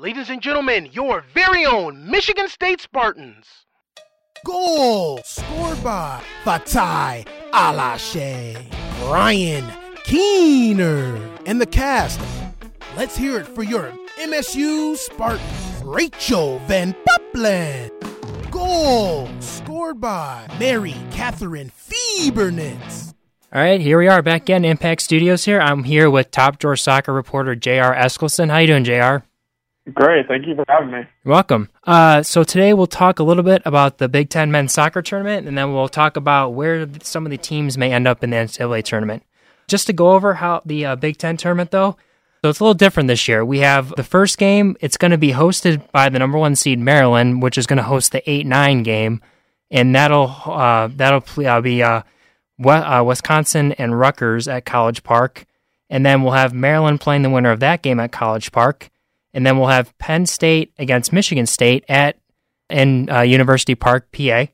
ladies and gentlemen, your very own Michigan State Spartans. Goal scored by Fatai Alashe, Ryan Keener, and the cast. Let's hear it for your MSU Spartans, Rachel Van Puppland. Goal scored by Mary Catherine Fiebernitz. All right, here we are back again, Impact Studios. Here, I'm here with top drawer soccer reporter J.R. Eskelson. How you doing, J.R.? Great, thank you for having me. You're welcome. Uh, so today we'll talk a little bit about the Big Ten men's soccer tournament, and then we'll talk about where some of the teams may end up in the NCAA tournament. Just to go over how the uh, Big Ten tournament, though, so it's a little different this year. We have the first game; it's going to be hosted by the number one seed Maryland, which is going to host the eight nine game, and that'll uh, that'll uh, be uh, uh, Wisconsin and Rutgers at College Park, and then we'll have Maryland playing the winner of that game at College Park, and then we'll have Penn State against Michigan State at in uh, University Park, PA,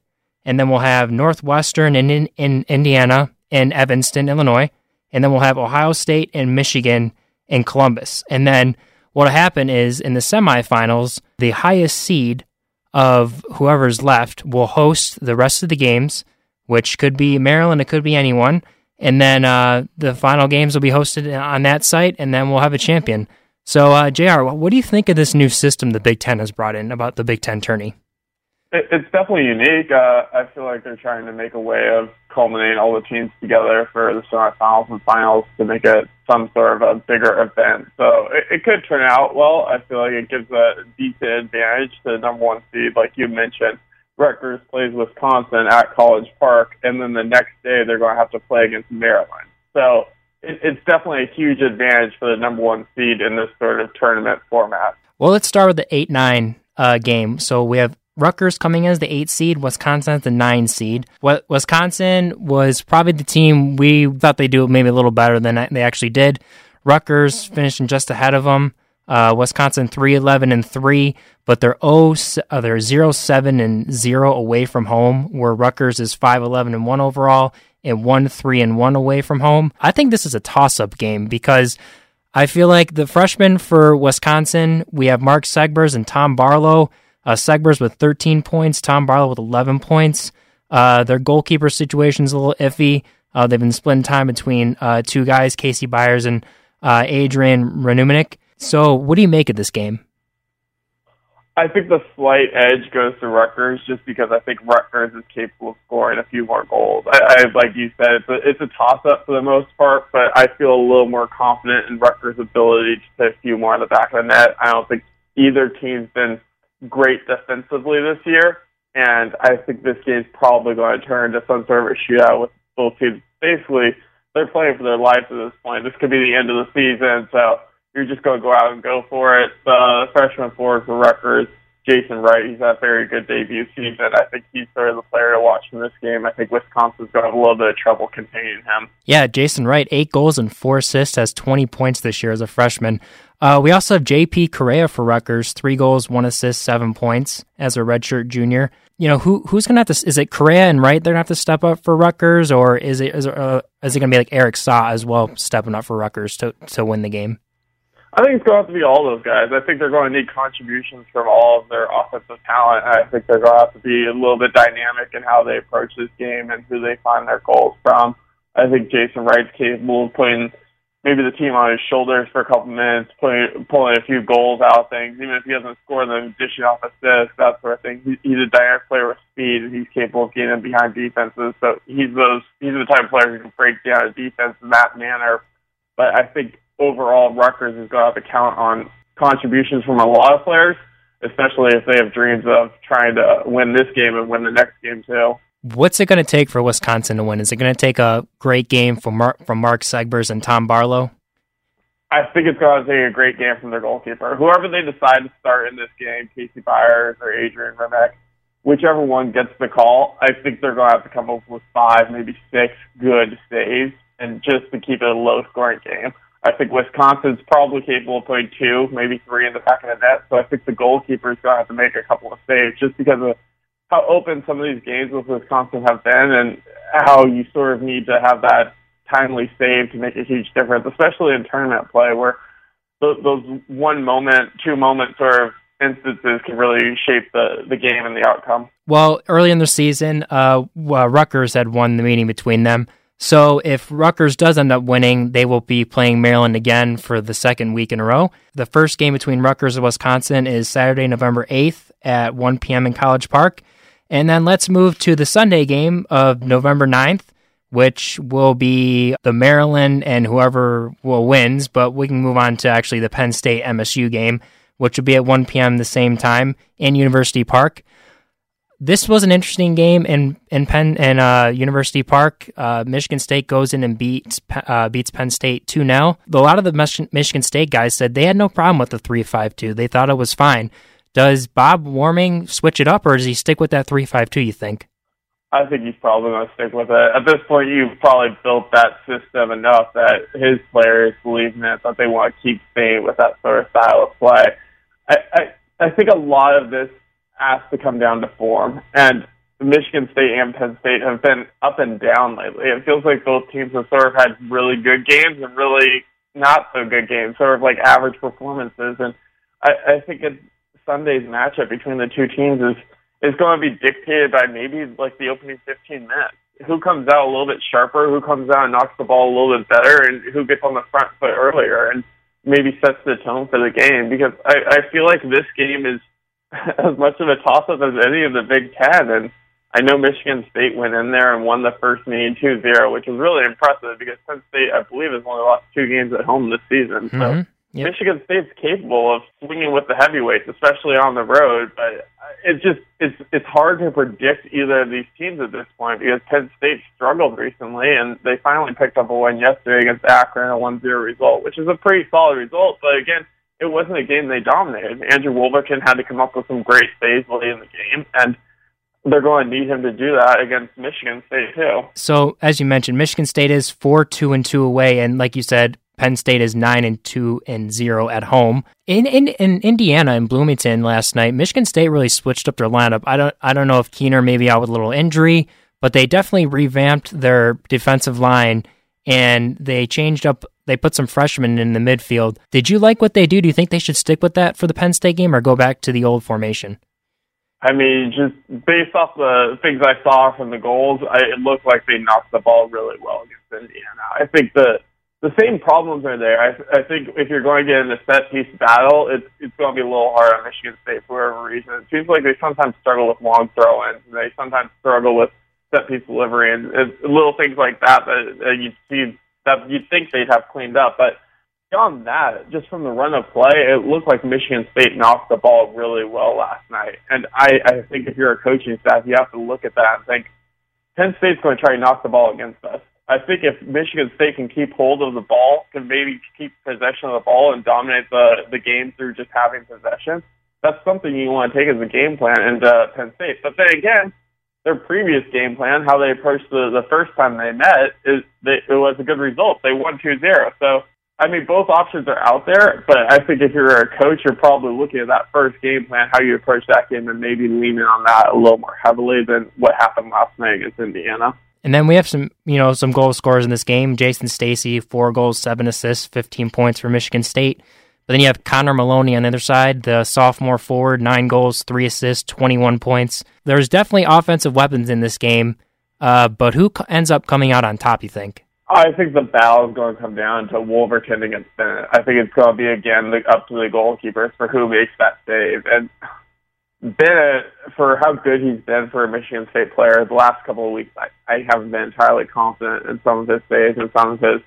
and then we'll have Northwestern in, in, in Indiana in Evanston, Illinois, and then we'll have Ohio State and Michigan in Columbus, and then what'll happen is in the semifinals, the highest seed of whoever's left will host the rest of the games which could be Maryland, it could be anyone. And then uh, the final games will be hosted on that site, and then we'll have a champion. So, uh, JR, what do you think of this new system the Big Ten has brought in about the Big Ten tourney? It's definitely unique. Uh, I feel like they're trying to make a way of culminating all the teams together for the semifinals and finals to make it some sort of a bigger event. So it, it could turn out well. I feel like it gives a decent advantage to the number one seed, like you mentioned. Rutgers plays Wisconsin at College Park, and then the next day they're going to have to play against Maryland. So it, it's definitely a huge advantage for the number one seed in this sort of tournament format. Well, let's start with the 8 9 uh, game. So we have Rutgers coming as the 8 seed, Wisconsin as the 9 seed. Wisconsin was probably the team we thought they'd do maybe a little better than they actually did. Rutgers finishing just ahead of them. Uh, Wisconsin 3 11 and 3, but they're 0, uh, they're 0 7 and 0 away from home, where Rutgers is 5 11 and 1 overall and 1 3 and 1 away from home. I think this is a toss up game because I feel like the freshmen for Wisconsin, we have Mark Segbers and Tom Barlow. Uh, Segbers with 13 points, Tom Barlow with 11 points. Uh, their goalkeeper situation is a little iffy. Uh, they've been splitting time between uh, two guys, Casey Byers and uh, Adrian Renuminik. So, what do you make of this game? I think the slight edge goes to Rutgers just because I think Rutgers is capable of scoring a few more goals. I, I like you said, it's a it's a toss up for the most part, but I feel a little more confident in Rutgers' ability to put a few more on the back of the net. I don't think either team's been great defensively this year, and I think this game's probably going to turn into some sort of a shootout with both teams. Basically, they're playing for their lives at this point. This could be the end of the season, so you're just going to go out and go for it. The freshman forward for Rutgers, Jason Wright, he's had a very good debut season. I think he's sort of the player to watch in this game. I think Wisconsin's to have a little bit of trouble containing him. Yeah, Jason Wright, eight goals and four assists, has 20 points this year as a freshman. Uh, we also have J.P. Correa for Rutgers, three goals, one assist, seven points as a redshirt junior. You know who who's going to have to? Is it Correa and Wright? They're going to have to step up for Rutgers, or is it is, uh, is it going to be like Eric Saw as well stepping up for Rutgers to to win the game? I think it's going to have to be all those guys. I think they're going to need contributions from all of their offensive talent. I think they're going to have to be a little bit dynamic in how they approach this game and who they find their goals from. I think Jason Wright's capable of putting maybe the team on his shoulders for a couple minutes, putting, pulling a few goals out of things. Even if he doesn't score them, dishing off assists, that sort of thing. He, he's a dynamic player with speed, and he's capable of getting behind defenses. So he's those. He's the type of player who can break down a defense in that manner. But I think overall Rutgers is going to have to count on contributions from a lot of players, especially if they have dreams of trying to win this game and win the next game too. What's it going to take for Wisconsin to win? Is it going to take a great game from Mark, from Mark Segbers and Tom Barlow? I think it's going to take a great game from their goalkeeper. Whoever they decide to start in this game, Casey Byers or Adrian Remek, whichever one gets the call, I think they're going to have to come up with five, maybe six good saves, and just to keep it a low-scoring game. I think Wisconsin's probably capable of putting two, maybe three in the back of the net. So I think the goalkeeper is going to have to make a couple of saves just because of how open some of these games with Wisconsin have been and how you sort of need to have that timely save to make a huge difference, especially in tournament play where those, those one moment, two moment sort of instances can really shape the, the game and the outcome. Well, early in the season, uh, uh, Rutgers had won the meeting between them. So if Rutgers does end up winning, they will be playing Maryland again for the second week in a row. The first game between Rutgers and Wisconsin is Saturday, November 8th at 1 p.m. in College Park. And then let's move to the Sunday game of November 9th, which will be the Maryland and whoever will wins, but we can move on to actually the Penn State MSU game, which will be at 1 p.m. the same time in University Park this was an interesting game in in Penn and uh, University Park. Uh, Michigan State goes in and beats uh, beats Penn State two 0 A lot of the Michigan State guys said they had no problem with the three five two. They thought it was fine. Does Bob Warming switch it up, or does he stick with that three five two? You think? I think he's probably going to stick with it. At this point, you've probably built that system enough that his players believe in it, that they want to keep staying with that sort of style of play. I, I, I think a lot of this asked to come down to form. And Michigan State and Penn State have been up and down lately. It feels like both teams have sort of had really good games and really not so good games, sort of like average performances. And I, I think it, Sunday's matchup between the two teams is is going to be dictated by maybe like the opening 15 minutes. Who comes out a little bit sharper? Who comes out and knocks the ball a little bit better? And who gets on the front foot earlier and maybe sets the tone for the game? Because I, I feel like this game is as much of a toss-up as any of the Big Ten. And I know Michigan State went in there and won the first meeting 2-0, which was really impressive because Penn State, I believe, has only lost two games at home this season. So mm-hmm. yep. Michigan State's capable of swinging with the heavyweights, especially on the road. But it's just it's it's hard to predict either of these teams at this point because Penn State struggled recently and they finally picked up a win yesterday against Akron, a 1-0 result, which is a pretty solid result. But again it wasn't a game they dominated. Andrew Wolverton had to come up with some great saves late in the game, and they're going to need him to do that against Michigan State too. So, as you mentioned, Michigan State is four two and two away, and like you said, Penn State is nine and two and zero at home. In in, in Indiana and Bloomington last night, Michigan State really switched up their lineup. I don't I don't know if Keener maybe out with a little injury, but they definitely revamped their defensive line and they changed up they put some freshmen in the midfield. Did you like what they do? Do you think they should stick with that for the Penn State game or go back to the old formation? I mean, just based off the things I saw from the goals, I, it looked like they knocked the ball really well against Indiana. I think the the same problems are there. I, I think if you're going to get in a set piece battle, it's it's going to be a little hard on Michigan State for whatever reason. It seems like they sometimes struggle with long throw ins. They sometimes struggle with set piece delivery and, and little things like that that, that you see that you'd think they'd have cleaned up. But beyond that, just from the run of play, it looked like Michigan State knocked the ball really well last night. And I, I think if you're a coaching staff, you have to look at that and think Penn State's going to try to knock the ball against us. I think if Michigan State can keep hold of the ball, can maybe keep possession of the ball and dominate the the game through just having possession, that's something you want to take as a game plan into uh, Penn State. But then again, their previous game plan, how they approached the, the first time they met, is they, it was a good result. They won 2-0. So, I mean, both options are out there, but I think if you're a coach, you're probably looking at that first game plan, how you approach that game, and maybe leaning on that a little more heavily than what happened last night against Indiana. And then we have some, you know, some goal scorers in this game. Jason Stacy, four goals, seven assists, 15 points for Michigan State. But then you have Connor Maloney on the other side, the sophomore forward, nine goals, three assists, 21 points. There's definitely offensive weapons in this game, uh, but who ends up coming out on top, you think? I think the battle is going to come down to Wolverton against Bennett. I think it's going to be, again, up to the goalkeepers for who makes that save. And Bennett, for how good he's been for a Michigan State player the last couple of weeks, I, I haven't been entirely confident in some of his saves and some of his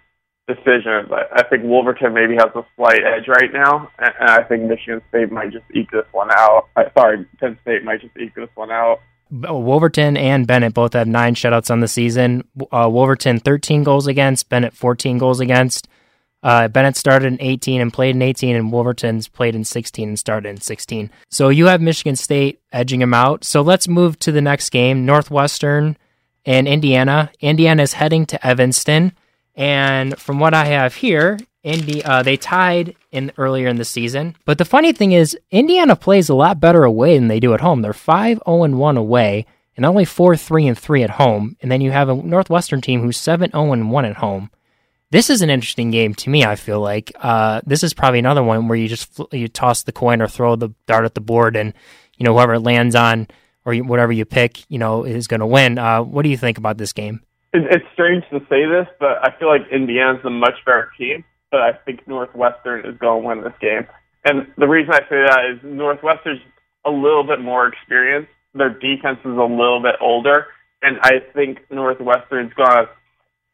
decision, but I think Wolverton maybe has a slight edge right now, and I think Michigan State might just eke this one out. Sorry, Penn State might just eke this one out. Wolverton and Bennett both have nine shutouts on the season. Uh, Wolverton 13 goals against, Bennett 14 goals against. Uh, Bennett started in 18 and played in 18, and Wolverton's played in 16 and started in 16. So you have Michigan State edging him out. So let's move to the next game Northwestern and Indiana. Indiana is heading to Evanston. And from what I have here, Indy uh, they tied in earlier in the season. But the funny thing is, Indiana plays a lot better away than they do at home. They're five zero oh and one away, and only four three and three at home. And then you have a Northwestern team who's seven zero oh and one at home. This is an interesting game to me. I feel like uh, this is probably another one where you just you toss the coin or throw the dart at the board, and you know whoever it lands on or whatever you pick, you know, is going to win. Uh, what do you think about this game? It's strange to say this, but I feel like Indiana's a much better team. But I think Northwestern is going to win this game, and the reason I say that is Northwestern's a little bit more experienced. Their defense is a little bit older, and I think Northwestern's going to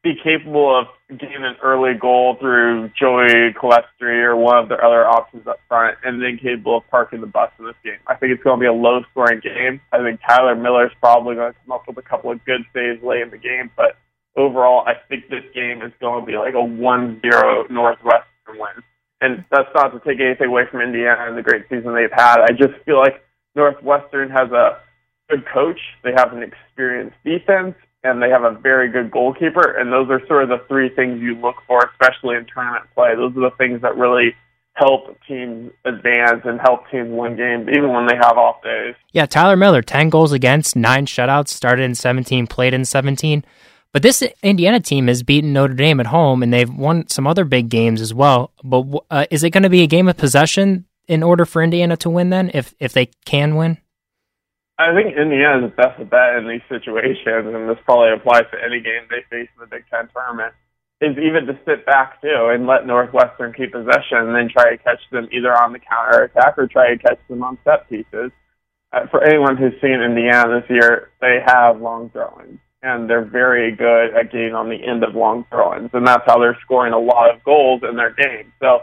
be capable of getting an early goal through Joey Calistri or one of their other options up front, and then capable of parking the bus in this game. I think it's going to be a low scoring game. I think Tyler Miller's probably going to come up with a couple of good saves late in the game, but overall, I think this game is going to be like a 1 0 Northwestern win. And that's not to take anything away from Indiana and the great season they've had. I just feel like Northwestern has a good coach. They have an experienced defense and they have a very good goalkeeper. And those are sort of the three things you look for, especially in tournament play. Those are the things that really help teams advance and help teams win games, even when they have off days. Yeah, Tyler Miller, 10 goals against, nine shutouts, started in 17, played in 17. But this Indiana team has beaten Notre Dame at home, and they've won some other big games as well. But uh, is it going to be a game of possession in order for Indiana to win then, if if they can win? I think is the best bet in these situations, and this probably applies to any game they face in the Big Ten tournament, is even to sit back too and let Northwestern keep possession and then try to catch them either on the counter attack or try to catch them on set pieces. Uh, for anyone who's seen Indiana this year, they have long throw-ins, and they're very good at getting on the end of long throw-ins, and that's how they're scoring a lot of goals in their game. So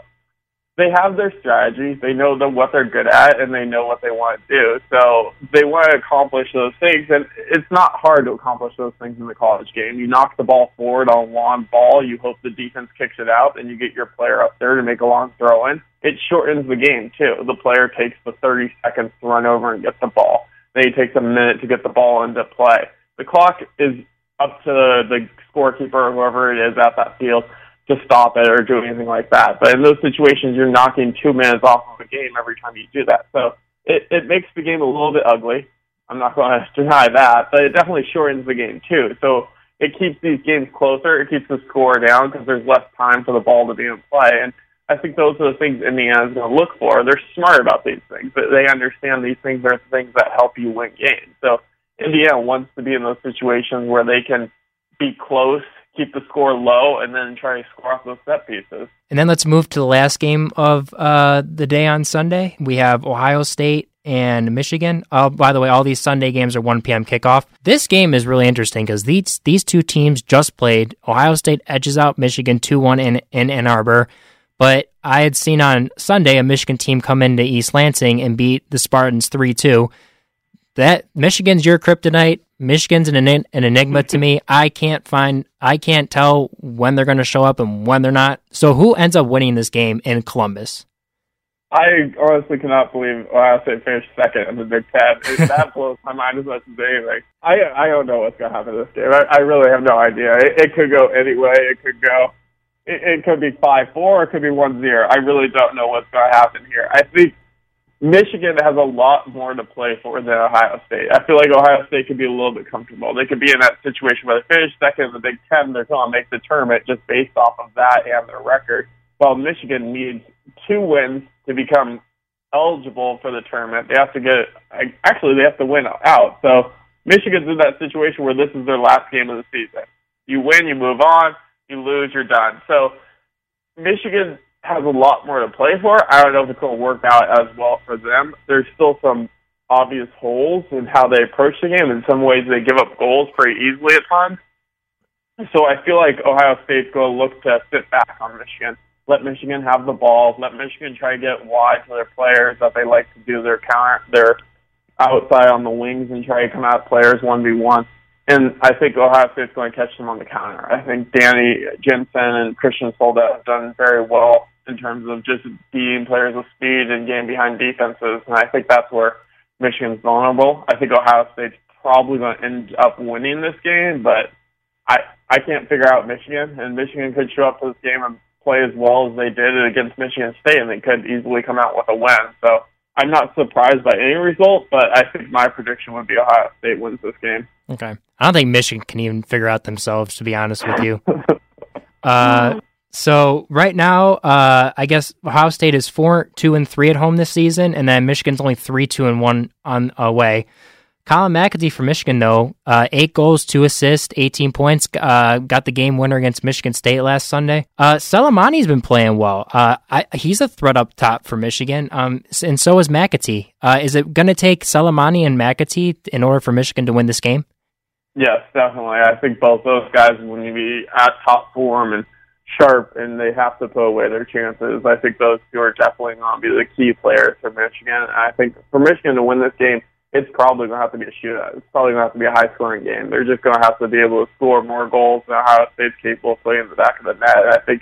they have their strategies. They know the, what they're good at, and they know what they want to do. So they want to accomplish those things, and it's not hard to accomplish those things in the college game. You knock the ball forward on long ball. You hope the defense kicks it out, and you get your player up there to make a long throw in. It shortens the game too. The player takes the 30 seconds to run over and get the ball. Then he takes a minute to get the ball into play. The clock is up to the scorekeeper or whoever it is at that field to stop it or do anything like that. But in those situations, you're knocking two minutes off of a game every time you do that. So it, it makes the game a little bit ugly. I'm not going to deny that, but it definitely shortens the game too. So it keeps these games closer. It keeps the score down because there's less time for the ball to be in play. And I think those are the things Indiana is going to look for. They're smart about these things, but they understand these things are the things that help you win games. So Indiana wants to be in those situations where they can be close keep the score low and then try to score off those set pieces. And then let's move to the last game of uh, the day on Sunday. We have Ohio State and Michigan. Uh, by the way, all these Sunday games are 1 p.m. kickoff. This game is really interesting because these these two teams just played. Ohio State edges out Michigan 2 1 in, in Ann Arbor. But I had seen on Sunday a Michigan team come into East Lansing and beat the Spartans 3 2 that Michigan's your kryptonite. Michigan's an, an enigma to me. I can't find, I can't tell when they're going to show up and when they're not. So who ends up winning this game in Columbus? I honestly cannot believe Ohio State finished second in the Big Ten. that blows my mind as much as anything. I I don't know what's going to happen in this game. I, I really have no idea. It, it could go any way. It could go. It, it could be five four. It could be one zero. I really don't know what's going to happen here. I think Michigan has a lot more to play for than Ohio State. I feel like Ohio State could be a little bit comfortable. They could be in that situation where they finish second in the Big Ten. They're going to make the tournament just based off of that and their record. While Michigan needs two wins to become eligible for the tournament. They have to get actually they have to win out. So Michigan's in that situation where this is their last game of the season. You win, you move on. You lose, you're done. So Michigan has a lot more to play for. I don't know if it's going to work out as well for them. There's still some obvious holes in how they approach the game. In some ways, they give up goals pretty easily at times. So I feel like Ohio State's going to look to sit back on Michigan. Let Michigan have the ball. Let Michigan try to get wide to their players that they like to do their counter, their outside on the wings and try to come out players one v one. And I think Ohio State's going to catch them on the counter. I think Danny Jensen and Christian Soldat have done very well in terms of just being players with speed and getting behind defenses. And I think that's where Michigan's vulnerable. I think Ohio State's probably going to end up winning this game, but I I can't figure out Michigan. And Michigan could show up to this game and play as well as they did against Michigan State, and they could easily come out with a win. So I'm not surprised by any result, but I think my prediction would be Ohio State wins this game. Okay. I don't think Michigan can even figure out themselves, to be honest with you. Uh, so right now, uh, I guess Ohio State is four, two, and three at home this season, and then Michigan's only three, two, and one on away. Colin McAtee for Michigan, though, uh, eight goals, two assists, 18 points, uh, got the game winner against Michigan State last Sunday. Uh, Selemany's been playing well. Uh, I, he's a threat up top for Michigan, um, and so is McAtee. Uh, is it going to take Selemany and McAtee in order for Michigan to win this game? Yes, definitely. I think both those guys will be at top form and sharp, and they have to put away their chances. I think those two are definitely going to be the key players for Michigan. I think for Michigan to win this game, it's probably going to have to be a shootout. It's probably going to have to be a high scoring game. They're just going to have to be able to score more goals than Ohio State's capable of playing in the back of the net. I think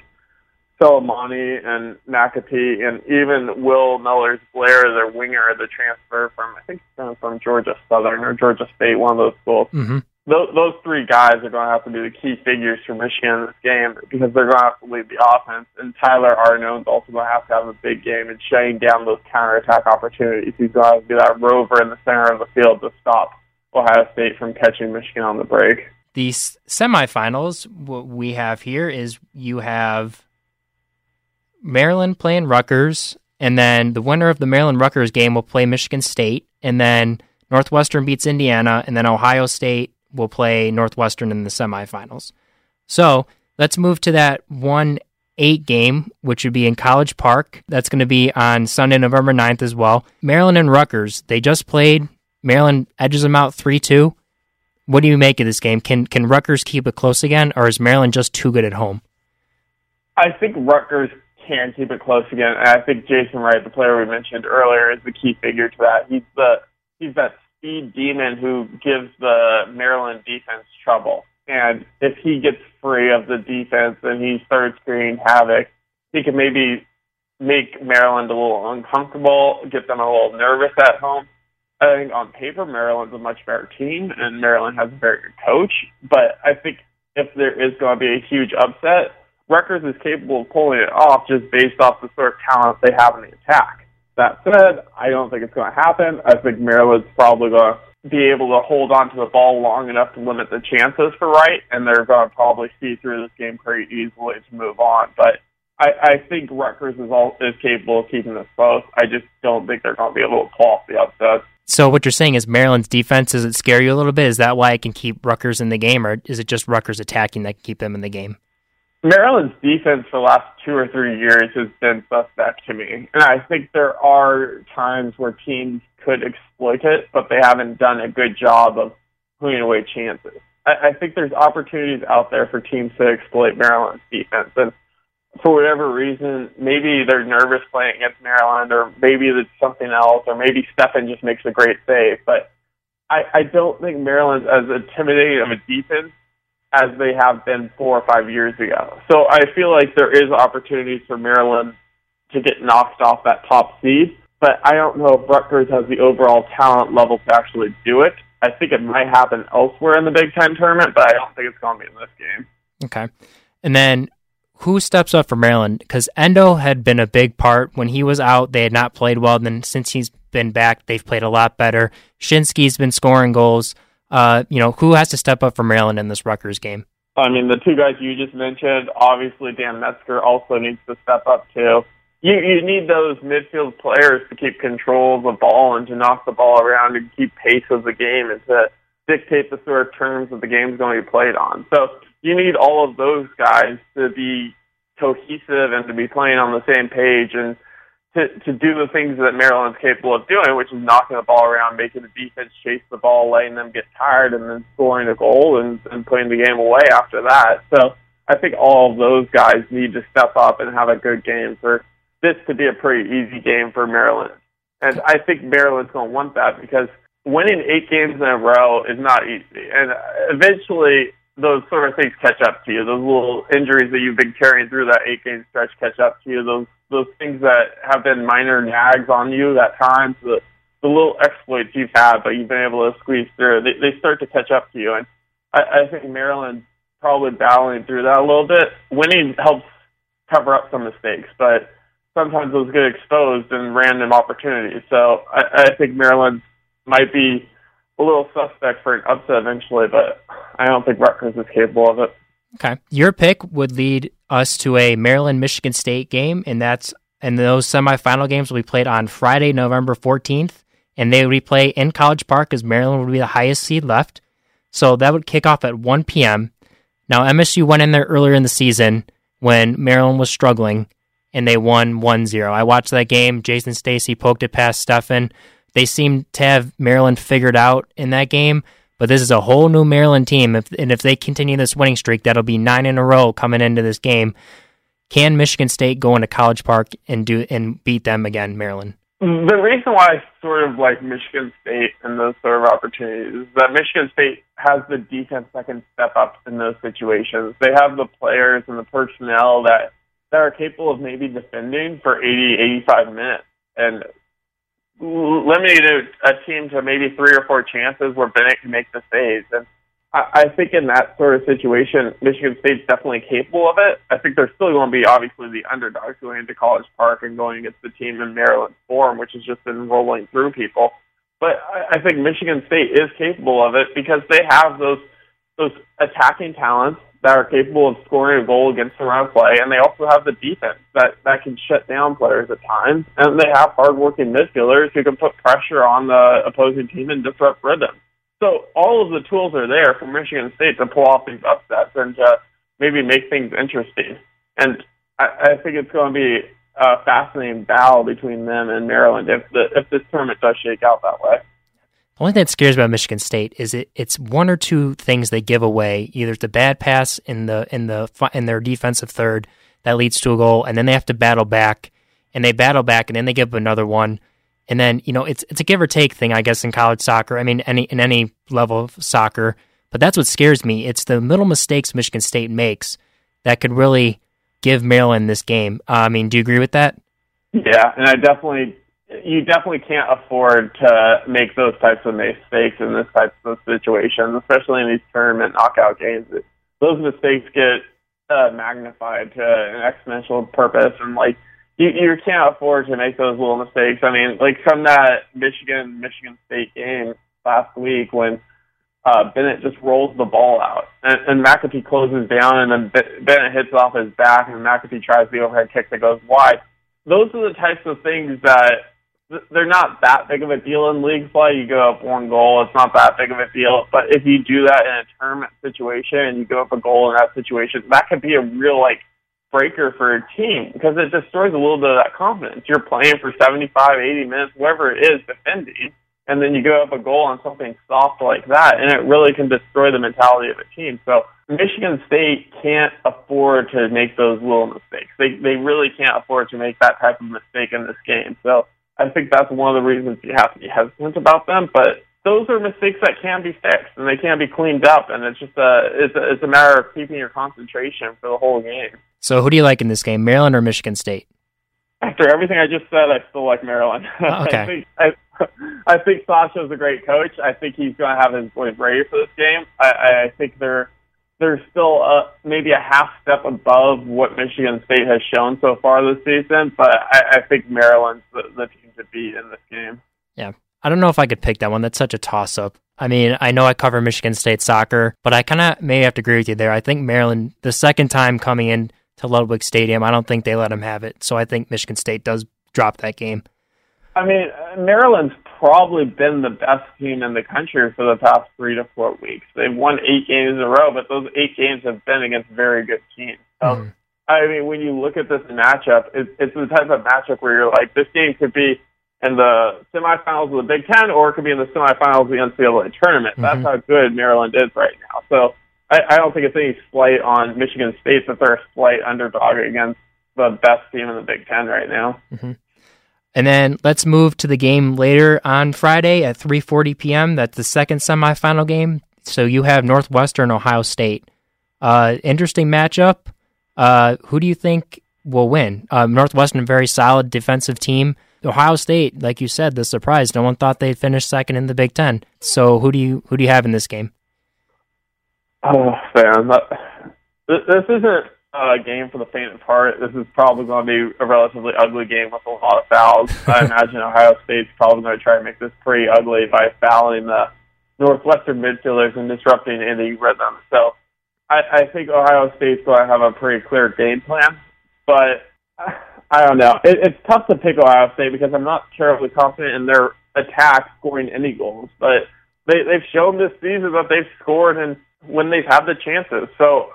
Selemany and McAtee and even Will Millers Blair, their winger, the transfer from I think from Georgia Southern or Georgia State, one of those schools. Mm-hmm those, those three guys are going to have to be the key figures for Michigan in this game because they're going to have to lead the offense. And Tyler Arnone's also going to have to have a big game and shutting down those counterattack opportunities. He's going to have to be that rover in the center of the field to stop Ohio State from catching Michigan on the break. The semifinals, what we have here is you have Maryland playing Rutgers, and then the winner of the Maryland Rutgers game will play Michigan State, and then Northwestern beats Indiana, and then Ohio State will play Northwestern in the semifinals. So let's move to that 1 8 game, which would be in College Park. That's going to be on Sunday, November 9th as well. Maryland and Rutgers, they just played. Maryland edges them out 3 2. What do you make of this game? Can can Rutgers keep it close again, or is Maryland just too good at home? I think Rutgers can keep it close again. I think Jason Wright, the player we mentioned earlier, is the key figure to that. He's the he's that speed demon who gives the Maryland defense trouble. And if he gets free of the defense and he starts creating havoc, he can maybe make Maryland a little uncomfortable, get them a little nervous at home. I think on paper, Maryland's a much better team, and Maryland has a very good coach. But I think if there is going to be a huge upset, Rutgers is capable of pulling it off just based off the sort of talent they have in the attack. That said, I don't think it's going to happen. I think Maryland's probably going to be able to hold on to the ball long enough to limit the chances for Wright, and they're going to probably see through this game pretty easily to move on. But I, I think Rutgers is all is capable of keeping this close. I just don't think they're going to be able to pull off the upset. So what you're saying is Maryland's defense does it scare you a little bit? Is that why it can keep Rutgers in the game, or is it just Rutgers attacking that can keep them in the game? Maryland's defense for the last two or three years has been suspect to me. And I think there are times where teams could exploit it, but they haven't done a good job of putting away chances. I, I think there's opportunities out there for teams to exploit Maryland's defense. And for whatever reason, maybe they're nervous playing against Maryland, or maybe it's something else, or maybe Steffen just makes a great save. But I, I don't think Maryland's as intimidating of a defense as they have been four or five years ago. So I feel like there is opportunities for Maryland to get knocked off that top seed, but I don't know if Rutgers has the overall talent level to actually do it. I think it might happen elsewhere in the Big Ten tournament, but I don't think it's going to be in this game. Okay. And then who steps up for Maryland? Because Endo had been a big part. When he was out, they had not played well. Then since he's been back, they've played a lot better. Shinsky's been scoring goals. Uh, you know, who has to step up for Maryland in this Rutgers game? I mean, the two guys you just mentioned, obviously Dan Metzger also needs to step up too. You you need those midfield players to keep control of the ball and to knock the ball around and keep pace of the game and to dictate the sort of terms that the game's going to be played on. So you need all of those guys to be cohesive and to be playing on the same page and to to do the things that Maryland's capable of doing, which is knocking the ball around, making the defense chase the ball, letting them get tired, and then scoring a goal and, and putting the game away after that. So I think all of those guys need to step up and have a good game for this to be a pretty easy game for Maryland. And I think Maryland's going to want that because winning eight games in a row is not easy. And eventually, those sort of things catch up to you. Those little injuries that you've been carrying through that eight game stretch catch up to you. Those those things that have been minor nags on you at times, the the little exploits you've had, but you've been able to squeeze through, they, they start to catch up to you. And I, I think Maryland's probably battling through that a little bit. Winning helps cover up some mistakes, but sometimes those get exposed in random opportunities. So I, I think Maryland might be a little suspect for an upset eventually, but I don't think Rutgers is capable of it. Okay. Your pick would lead us to a Maryland Michigan State game, and that's and those semifinal games will be played on Friday, November 14th, and they would be played in College Park as Maryland would be the highest seed left. So that would kick off at 1 p.m. Now, MSU went in there earlier in the season when Maryland was struggling, and they won 1 0. I watched that game. Jason Stacy poked it past Steffen. They seem to have Maryland figured out in that game, but this is a whole new Maryland team. If, and if they continue this winning streak, that'll be nine in a row coming into this game. Can Michigan State go into College Park and do and beat them again, Maryland? The reason why I sort of like Michigan State and those sort of opportunities is that Michigan State has the defense that can step up in those situations. They have the players and the personnel that that are capable of maybe defending for 80, 85 minutes and limiting a team to maybe three or four chances where Bennett can make the saves. And I, I think in that sort of situation, Michigan State's definitely capable of it. I think they're still going to be obviously the underdogs going into College Park and going against the team in Maryland form, which has just been rolling through people. But I, I think Michigan State is capable of it because they have those those attacking talents that are capable of scoring a goal against the run play, and they also have the defense that that can shut down players at times, and they have hardworking midfielders who can put pressure on the opposing team and disrupt rhythm. So all of the tools are there for Michigan State to pull off these upsets and to maybe make things interesting. And I, I think it's going to be a fascinating battle between them and Maryland if the if this tournament does shake out that way. Only thing that scares about Michigan State is it, it's one or two things they give away. Either it's a bad pass in the in the in their defensive third that leads to a goal, and then they have to battle back, and they battle back, and then they give up another one, and then you know it's it's a give or take thing, I guess, in college soccer. I mean, any in any level of soccer, but that's what scares me. It's the little mistakes Michigan State makes that could really give Maryland this game. Uh, I mean, do you agree with that? Yeah, and I definitely you definitely can't afford to make those types of mistakes in this type of situations, especially in these tournament knockout games. Those mistakes get uh, magnified to an exponential purpose, and like you, you can't afford to make those little mistakes. I mean, like from that Michigan Michigan State game last week when uh, Bennett just rolls the ball out, and, and McAtee closes down, and then Bennett hits off his back, and McAtee tries the overhead kick that goes wide. Those are the types of things that they're not that big of a deal in league play. You go up one goal, it's not that big of a deal. But if you do that in a tournament situation and you go up a goal in that situation, that could be a real like breaker for a team because it destroys a little bit of that confidence. You're playing for 75, 80 minutes, whatever it is, defending, and then you go up a goal on something soft like that, and it really can destroy the mentality of a team. So Michigan State can't afford to make those little mistakes. They they really can't afford to make that type of mistake in this game. So I think that's one of the reasons you have to be hesitant about them. But those are mistakes that can be fixed and they can be cleaned up, and it's just a it's a, it's a matter of keeping your concentration for the whole game. So, who do you like in this game, Maryland or Michigan State? After everything I just said, I still like Maryland. Oh, okay. I think I, I think Sasha's a great coach. I think he's going to have his boys ready for this game. I, I think they're they're still uh, maybe a half step above what Michigan State has shown so far this season, but I, I think Maryland's the, the team to beat in this game. Yeah. I don't know if I could pick that one. That's such a toss up. I mean, I know I cover Michigan State soccer, but I kind of may have to agree with you there. I think Maryland, the second time coming in to Ludwig Stadium, I don't think they let them have it. So I think Michigan State does drop that game. I mean, Maryland's probably been the best team in the country for the past three to four weeks. They've won eight games in a row, but those eight games have been against very good teams. So, mm-hmm. I mean, when you look at this matchup, it, it's the type of matchup where you're like, this game could be in the semifinals of the Big Ten, or it could be in the semifinals of the NCAA tournament. Mm-hmm. That's how good Maryland is right now. So, I, I don't think it's any slight on Michigan State that they're a slight underdog against the best team in the Big Ten right now. Mm-hmm. And then let's move to the game later on Friday at 3:40 p.m. That's the second semifinal game. So you have Northwestern Ohio State. Uh, interesting matchup. Uh, who do you think will win? Uh, Northwestern, very solid defensive team. Ohio State, like you said, the surprise. No one thought they'd finish second in the Big Ten. So who do you who do you have in this game? Oh man, this isn't uh, game for the faint of heart. This is probably going to be a relatively ugly game with a lot of fouls. I imagine Ohio State's probably going to try to make this pretty ugly by fouling the Northwestern midfielders and disrupting any rhythm. So I, I think Ohio State's going to have a pretty clear game plan, but I don't know. It, it's tough to pick Ohio State because I'm not terribly confident in their attack scoring any goals, but they, they've shown this season that they've scored and when they've had the chances. So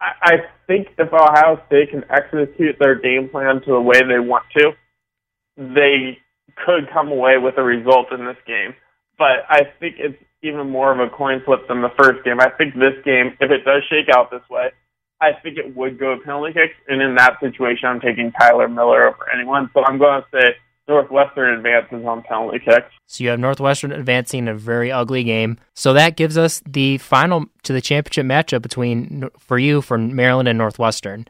I, I think if Ohio State can execute their game plan to the way they want to, they could come away with a result in this game. But I think it's even more of a coin flip than the first game. I think this game, if it does shake out this way, I think it would go penalty kicks. And in that situation, I'm taking Tyler Miller over anyone. So I'm going to say Northwestern advances on penalty kicks. So you have Northwestern advancing in a very ugly game. So that gives us the final to the championship matchup between for you for Maryland and Northwestern.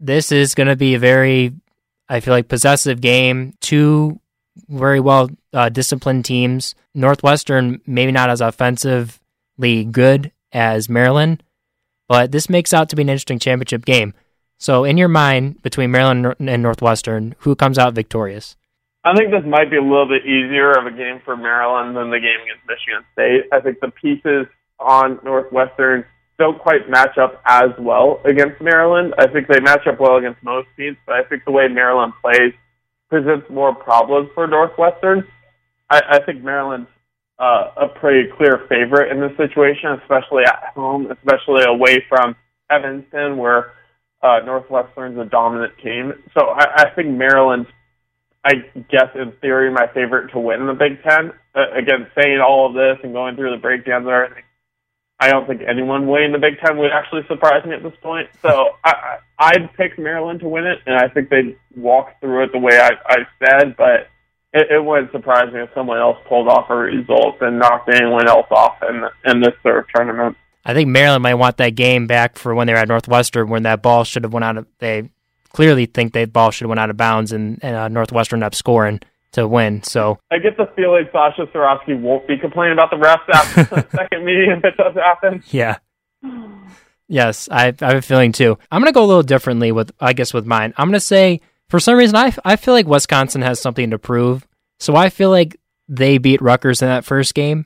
This is going to be a very, I feel like, possessive game. Two very well uh, disciplined teams. Northwestern maybe not as offensively good as Maryland, but this makes out to be an interesting championship game. So, in your mind, between Maryland and Northwestern, who comes out victorious? I think this might be a little bit easier of a game for Maryland than the game against Michigan State. I think the pieces on Northwestern don't quite match up as well against Maryland. I think they match up well against most teams, but I think the way Maryland plays presents more problems for Northwestern. I, I think Maryland's uh, a pretty clear favorite in this situation, especially at home, especially away from Evanston, where uh, Northwestern's a dominant team. So I, I think Maryland's, I guess in theory, my favorite to win the Big Ten. Uh, again, saying all of this and going through the breakdowns and everything, I don't think anyone winning the Big Ten would actually surprise me at this point. So I, I'd pick Maryland to win it, and I think they'd walk through it the way I, I said. But it, it wouldn't surprise me if someone else pulled off a result and knocked anyone else off in in this sort of tournament. I think Maryland might want that game back for when they were at Northwestern, when that ball should have went out of. They clearly think that ball should have went out of bounds, and, and uh, Northwestern up scoring to win. So I get the feeling Sasha Cirovski won't be complaining about the refs after the second meeting if it does happen. Yeah. Yes, I, I have a feeling too. I'm going to go a little differently with, I guess, with mine. I'm going to say, for some reason, I, I feel like Wisconsin has something to prove. So I feel like they beat Rutgers in that first game.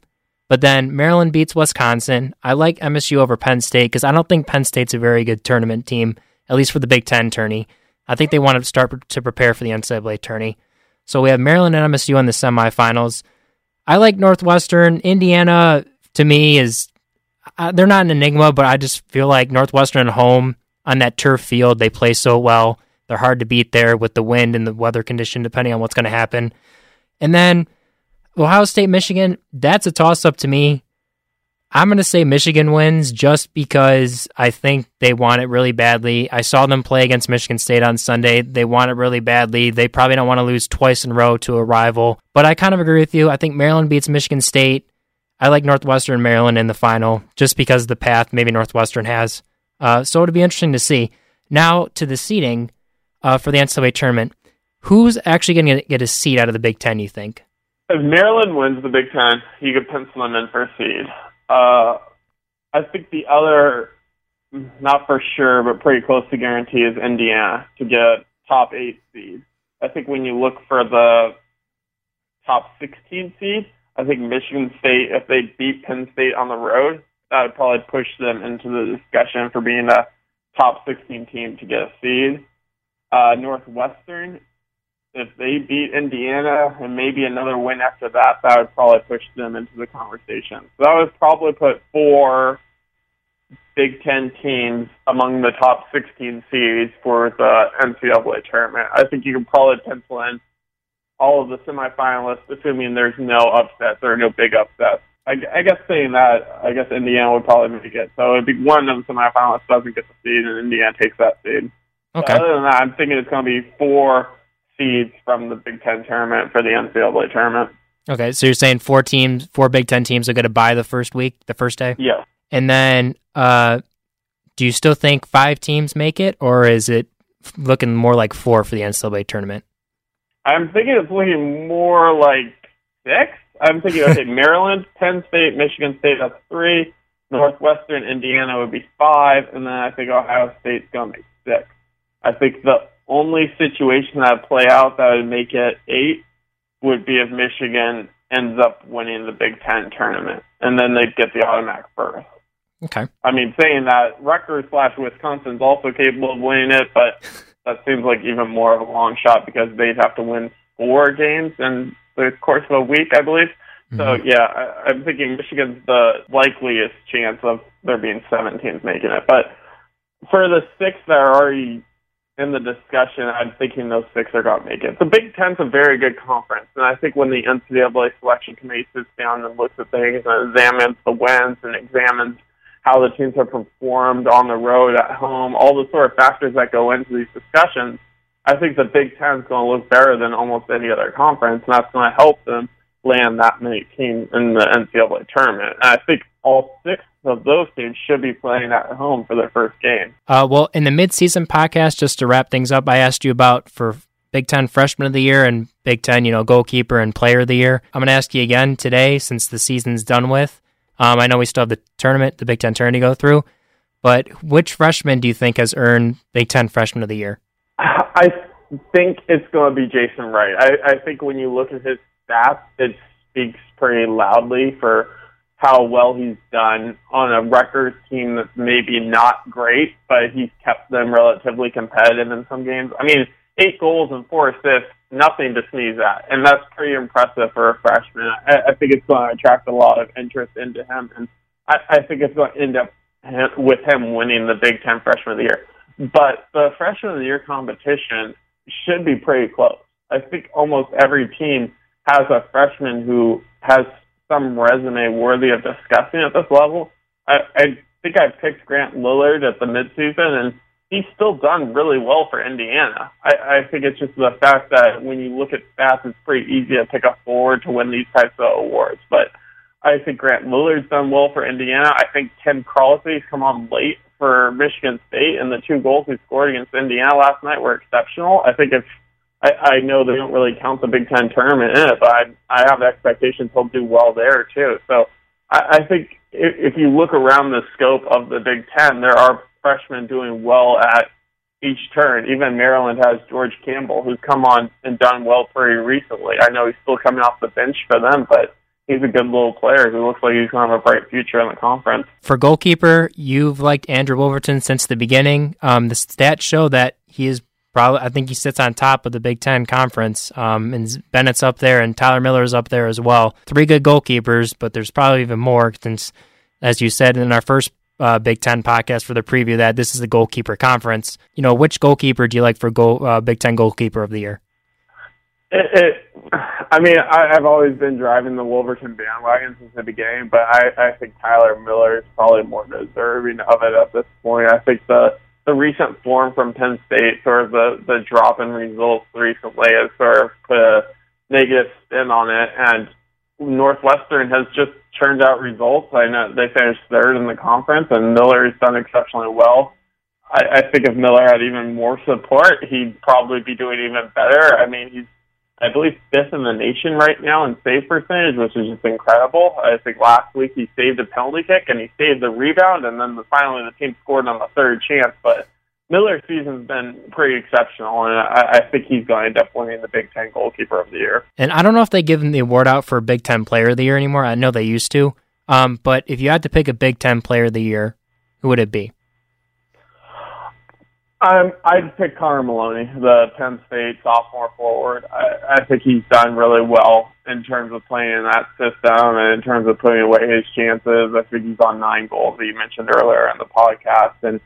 But then Maryland beats Wisconsin. I like MSU over Penn State because I don't think Penn State's a very good tournament team, at least for the Big Ten tourney. I think they want to start to prepare for the NCAA tourney. So we have Maryland and MSU in the semifinals. I like Northwestern. Indiana, to me, is uh, they're not an enigma, but I just feel like Northwestern at home on that turf field, they play so well. They're hard to beat there with the wind and the weather condition, depending on what's going to happen. And then Ohio State, Michigan, that's a toss up to me. I'm going to say Michigan wins just because I think they want it really badly. I saw them play against Michigan State on Sunday. They want it really badly. They probably don't want to lose twice in a row to a rival. But I kind of agree with you. I think Maryland beats Michigan State. I like Northwestern Maryland in the final just because of the path maybe Northwestern has. Uh, so it'll be interesting to see. Now to the seeding uh, for the NCAA tournament. Who's actually going to get a seed out of the Big Ten, you think? If Maryland wins the Big Ten, you could pencil them in for a seed. Uh, I think the other, not for sure, but pretty close to guarantee is Indiana to get top eight seed. I think when you look for the top 16 seed, I think Michigan State, if they beat Penn State on the road, that would probably push them into the discussion for being a top 16 team to get a seed. Uh, Northwestern, if they beat Indiana and maybe another win after that, that would probably push them into the conversation. So that would probably put four Big Ten teams among the top 16 seeds for the NCAA tournament. I think you can probably pencil in all of the semifinalists, assuming there's no upsets or no big upsets. I, I guess saying that, I guess Indiana would probably make it. So it'd be one of the semifinalists doesn't get the seed, and Indiana takes that seed. Okay. But other than that, I'm thinking it's going to be four seeds from the Big Ten tournament for the NCAA tournament. Okay, so you're saying four teams, four Big Ten teams are going to buy the first week, the first day? Yeah. And then, uh, do you still think five teams make it, or is it looking more like four for the NCAA tournament? I'm thinking it's looking more like six. I'm thinking, okay, Maryland, Penn State, Michigan State, that's three. Northwestern, Indiana would be five, and then I think Ohio State's going to be six. I think the only situation that would play out that would make it eight would be if Michigan ends up winning the Big Ten tournament, and then they'd get the automatic berth. Okay. I mean, saying that Rutgers slash Wisconsin's also capable of winning it, but that seems like even more of a long shot because they'd have to win four games in the course of a week, I believe. Mm-hmm. So yeah, I, I'm thinking Michigan's the likeliest chance of there being seven teams making it. But for the six that are already in the discussion, I'm thinking those six are going to make it. The Big Ten's a very good conference, and I think when the NCAA selection committee sits down and looks at things and examines the wins and examines how the teams have performed on the road, at home, all the sort of factors that go into these discussions, I think the Big Ten is going to look better than almost any other conference, and that's going to help them land that many teams in the NCAA tournament. And I think all six of those teams should be playing at home for their first game. Uh, well, in the midseason podcast, just to wrap things up, I asked you about for Big Ten Freshman of the Year and Big Ten, you know, goalkeeper and player of the year. I'm going to ask you again today since the season's done with. Um, I know we still have the tournament, the Big Ten tournament to go through, but which freshman do you think has earned Big Ten Freshman of the Year? I think it's going to be Jason Wright. I, I think when you look at his stats, it speaks pretty loudly for how well he's done on a Rutgers team that's maybe not great, but he's kept them relatively competitive in some games. I mean, eight goals and four assists nothing to sneeze at, and that's pretty impressive for a freshman. I, I think it's going to attract a lot of interest into him, and I, I think it's going to end up with him winning the Big Ten Freshman of the Year. But the Freshman of the Year competition should be pretty close. I think almost every team has a freshman who has some resume worthy of discussing at this level. I, I think I picked Grant Lillard at the midseason, and he's still done really well for Indiana. I, I think it's just the fact that when you look at stats, it's pretty easy to pick a forward to win these types of awards. But I think Grant Lillard's done well for Indiana. I think Ken Krause come on late for Michigan State, and the two goals he scored against Indiana last night were exceptional. I think if I, I know they don't really count the Big Ten tournament in it, but I, I have expectations he'll do well there too. So I, I think if, if you look around the scope of the Big Ten, there are freshmen doing well at each turn. Even Maryland has George Campbell, who's come on and done well pretty recently. I know he's still coming off the bench for them, but he's a good little player who looks like he's going to have a bright future in the conference. For goalkeeper, you've liked Andrew Wolverton since the beginning. Um, the stats show that he is probably, I think he sits on top of the Big Ten conference. Um, and Bennett's up there, and Tyler Miller's up there as well. Three good goalkeepers, but there's probably even more since, as you said in our first uh, Big Ten podcast for the preview that this is the goalkeeper conference. You know, which goalkeeper do you like for goal, uh, Big Ten goalkeeper of the year? It, it, I mean, I, I've always been driving the Wolverton bandwagon since the beginning, but I, I think Tyler Miller is probably more deserving of it at this point. I think the the recent form from Penn State, sort of the the drop in results recently, has sort of put a negative spin on it, and Northwestern has just churned out results. I know they finished third in the conference, and Miller has done exceptionally well. I, I think if Miller had even more support, he'd probably be doing even better. I mean, he's, I believe, fifth in the nation right now in save percentage, which is just incredible. I think last week he saved a penalty kick and he saved the rebound, and then the, finally the team scored on the third chance. But Miller's season's been pretty exceptional, and I, I think he's going to end up winning the Big Ten Goalkeeper of the Year. And I don't know if they give him the award out for Big Ten Player of the Year anymore. I know they used to. Um, but if you had to pick a Big Ten Player of the Year, who would it be? Um, I'd pick Connor Maloney, the Penn State sophomore forward. I, I think he's done really well in terms of playing in that system and in terms of putting away his chances. I think he's on nine goals that you mentioned earlier in the podcast, and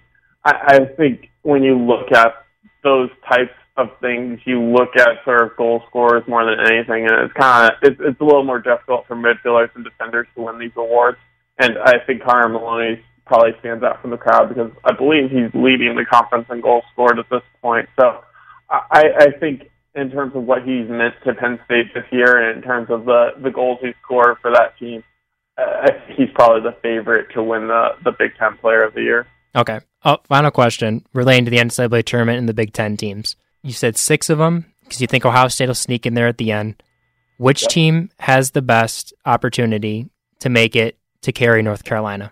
I, I think when you look at those types of things, you look at sort of goal scorers more than anything, and it's kind of it's, it's a little more difficult for midfielders and defenders to win these awards. And I think Connor Maloney probably stands out from the crowd because I believe he's leading the conference in goals scored at this point. So I, I think in terms of what he's meant to Penn State this year, and in terms of the the goals he's scored for that team, uh, he's probably the favorite to win the the Big Ten Player of the Year. Okay. Oh, final question relating to the NCAA tournament and the Big Ten teams. You said six of them because you think Ohio State will sneak in there at the end. Which team has the best opportunity to make it to Cary North Carolina?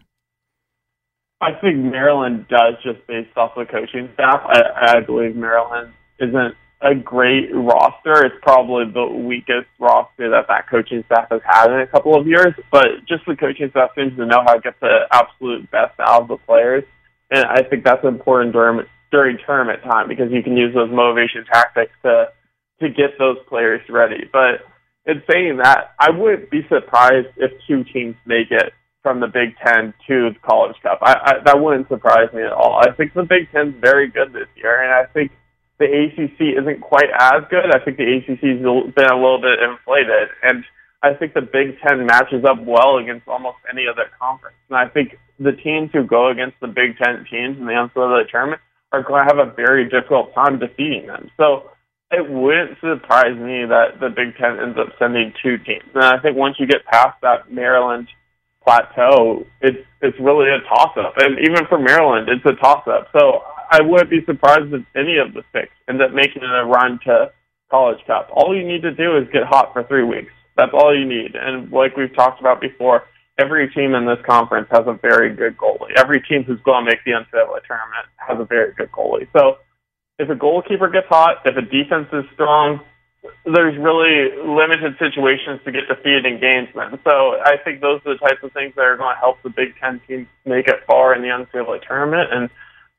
I think Maryland does just based off the coaching staff. I, I believe Maryland isn't a great roster. It's probably the weakest roster that that coaching staff has had in a couple of years, but just the coaching staff seems to know how to get the absolute best out of the players. And I think that's important during, during tournament time because you can use those motivation tactics to, to get those players ready. But in saying that, I wouldn't be surprised if two teams make it from the Big Ten to the College Cup. I, I, that wouldn't surprise me at all. I think the Big Ten's very good this year, and I think the ACC isn't quite as good. I think the ACC's been a little bit inflated, and I think the Big Ten matches up well against almost any other conference. And I think the teams who go against the Big Ten teams in the NCAA tournament are going to have a very difficult time defeating them. So it wouldn't surprise me that the Big Ten ends up sending two teams. And I think once you get past that Maryland plateau, it's it's really a toss up. And even for Maryland, it's a toss up. So I wouldn't be surprised if any of the six end up making it a run to College Cup. All you need to do is get hot for three weeks. That's all you need. And like we've talked about before, every team in this conference has a very good goalie. Every team who's going to make the NCAA tournament has a very good goalie. So if a goalkeeper gets hot, if a defense is strong, there's really limited situations to get defeated in games then. So I think those are the types of things that are going to help the Big Ten teams make it far in the NCAA tournament and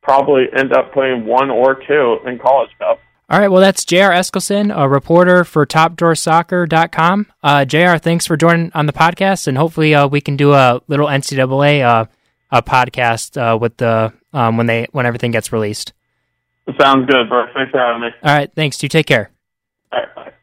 probably end up putting one or two in College Cup. All right, well, that's J.R. Eskilson, a reporter for TopDrawerSoccer.com. Uh, J.R., thanks for joining on the podcast, and hopefully uh, we can do a little NCAA uh, a podcast uh, with the um, when they when everything gets released. Sounds good, bro. Thanks for having me. All right, thanks. You take care. All right, bye.